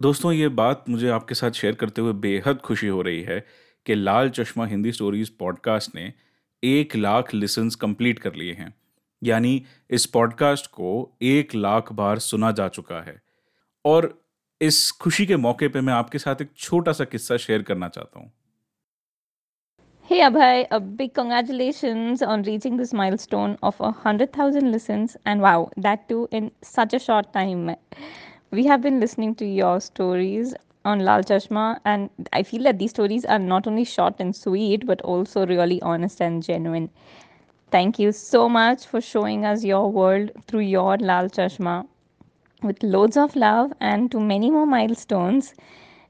दोस्तों ये बात मुझे आपके साथ शेयर करते हुए बेहद खुशी हो रही है कि लाल चश्मा हिंदी स्टोरीज पॉडकास्ट ने एक लाख लिसन्स कंप्लीट कर लिए हैं। यानी इस पॉडकास्ट को एक लाख बार सुना जा चुका है। और इस खुशी के मौके पे मैं आपके साथ एक छोटा सा किस्सा शेयर करना चाहता हूँ। Hey Abhay, a big congratulations on reaching this milestone of a hundred thousand listens, and wow, that too in such a short time. We have been listening to your stories on Lal Chashma, and I feel that these stories are not only short and sweet, but also really honest and genuine. Thank you so much for showing us your world through your Lal Chashma with loads of love and to many more milestones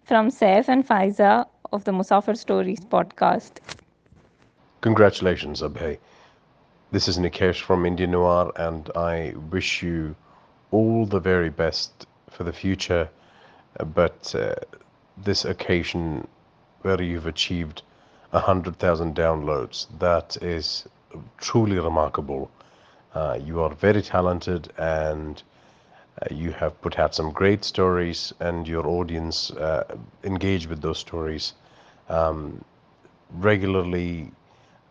from Saif and Faiza of the Musafir Stories podcast. Congratulations, Abhay. This is Nikesh from India Noir, and I wish you all the very best for the future. But uh, this occasion where you've achieved 100,000 downloads, that is truly remarkable. Uh, you are very talented and uh, you have put out some great stories, and your audience uh, engage with those stories um, regularly.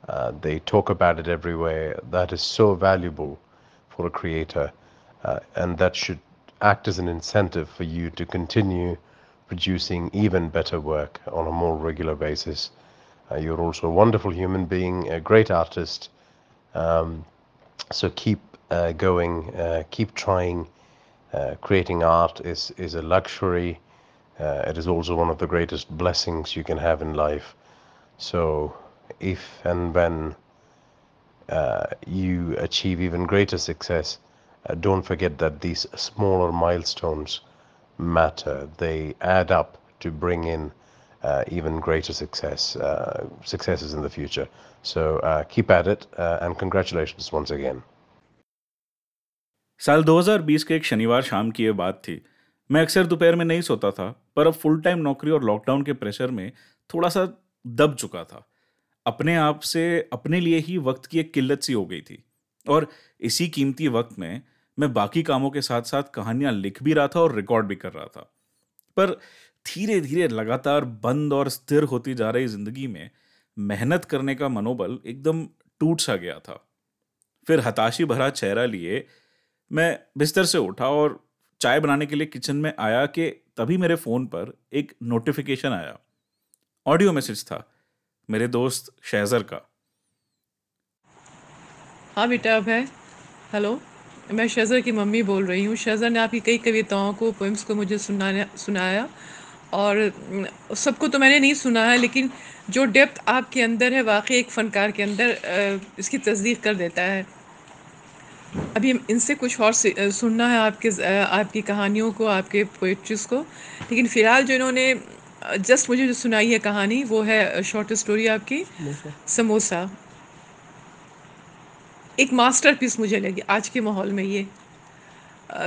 Uh, they talk about it everywhere. That is so valuable for a creator, uh, and that should act as an incentive for you to continue producing even better work on a more regular basis. Uh, you're also a wonderful human being, a great artist. Um, so keep uh, going, uh, keep trying. Uh, creating art is, is a luxury. Uh, it is also one of the greatest blessings you can have in life. So, if and when uh, you achieve even greater success, uh, don't forget that these smaller milestones matter. They add up to bring in uh, even greater success, uh, successes in the future. So uh, keep at it, uh, and congratulations once again. साल 2020 के एक शनिवार शाम की ये बात थी मैं अक्सर दोपहर में नहीं सोता था पर अब फुल टाइम नौकरी और लॉकडाउन के प्रेशर में थोड़ा सा दब चुका था अपने आप से अपने लिए ही वक्त की एक किल्लत सी हो गई थी और इसी कीमती वक्त में मैं बाकी कामों के साथ साथ कहानियाँ लिख भी रहा था और रिकॉर्ड भी कर रहा था। पर धीरे धीरे लगातार बंद और स्थिर होती जा रही ज़िंदगी में मेहनत करने का मनोबल एकदम टूट सा गया था। फिर हताशी भरा चेहरा लिए मैं बिस्तर से उठा और चाय बनाने के लिए किचन में आया कि तभी मेरे फ़ोन पर एक नोटिफिकेशन आया। ऑडियो मैसेज था मेरे दोस्त शहजर का। हाँ बेटा, अब है। हेलो मैं शहजर की मम्मी बोल रही हूँ। शहजर ने आपकी कई कविताओं को पोइम्स को मुझे सुनाया सुनाया और सबको तो मैंने नहीं सुना है लेकिन जो डेप्थ आपके अंदर है वाकई एक फ़नकार के अंदर इसकी तस्दीक कर देता है। अभी इनसे कुछ और सुनना है आपके आपकी कहानियों को आपके पोइट्रीज़ को। लेकिन फ़िलहाल जो इन्होंने जस्ट मुझे जो सुनाई है कहानी वो है शॉर्ट स्टोरी आपकी समोसा। एक मास्टर पीस मुझे लगी आज के माहौल में ये।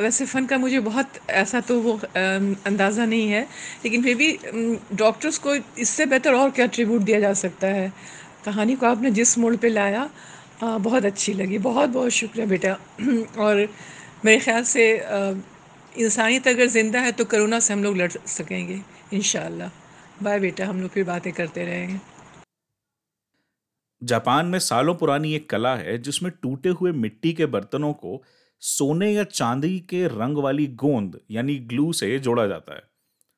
वैसे फ़न का मुझे बहुत ऐसा तो वो अंदाज़ा नहीं है लेकिन फिर भी डॉक्टर्स को इससे बेहतर और क्या ट्रिब्यूट दिया जा सकता है? कहानी को आपने जिस मोड़ पे लाया आ, बहुत अच्छी लगी। बहुत बहुत शुक्रिया बेटा। और मेरे ख्याल से इंसानियत अगर ज़िंदा है तो करोना से हम लोग लड़ सकेंगे इन बाय बेटा हम लोग फिर बातें करते रहेंगे। जापान में सालों पुरानी एक कला है, जिसमें टूटे हुए मिट्टी के बर्तनों को सोने या चांदी के रंग वाली गोंद, यानी ग्लू से जोड़ा जाता है।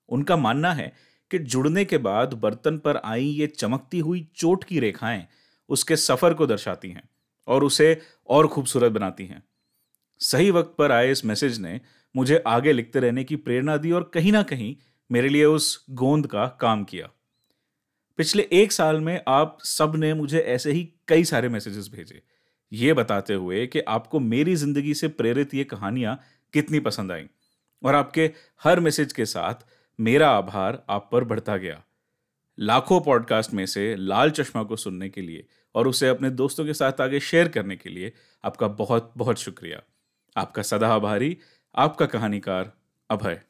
उनका मानना है कि जुड़ने के बाद बर्तन पर आई ये चमकती हुई चोट की रेखाएँ उसके सफ़र को दर्शाती हैं और उसे और खूबसूरत बनाती हैं। सही वक्त पर आए इस मैसेज ने मुझे आगे लिखते रहने की प्रेरणा दी और कहीं ना कहीं मेरे लिए उस गोंद का काम किया। पिछले एक साल में आप सबने मुझे ऐसे ही कई सारे मैसेजेस भेजे। ये बताते हुए कि आपको मेरी ज़िंदगी से प्रेरित ये कहानियाँ कितनी पसंद आई और आपके हर मैसेज के साथ मेरा आभार आप पर बढ़ता गया। लाखों पॉडकास्ट में से लाल चश्मा को सुनने के लिए और उसे अपने दोस्तों के साथ आगे शेयर करने के लिए आपका बहुत बहुत शुक्रिया। आपका सदा आभारी, आपका कहानीकार अभय।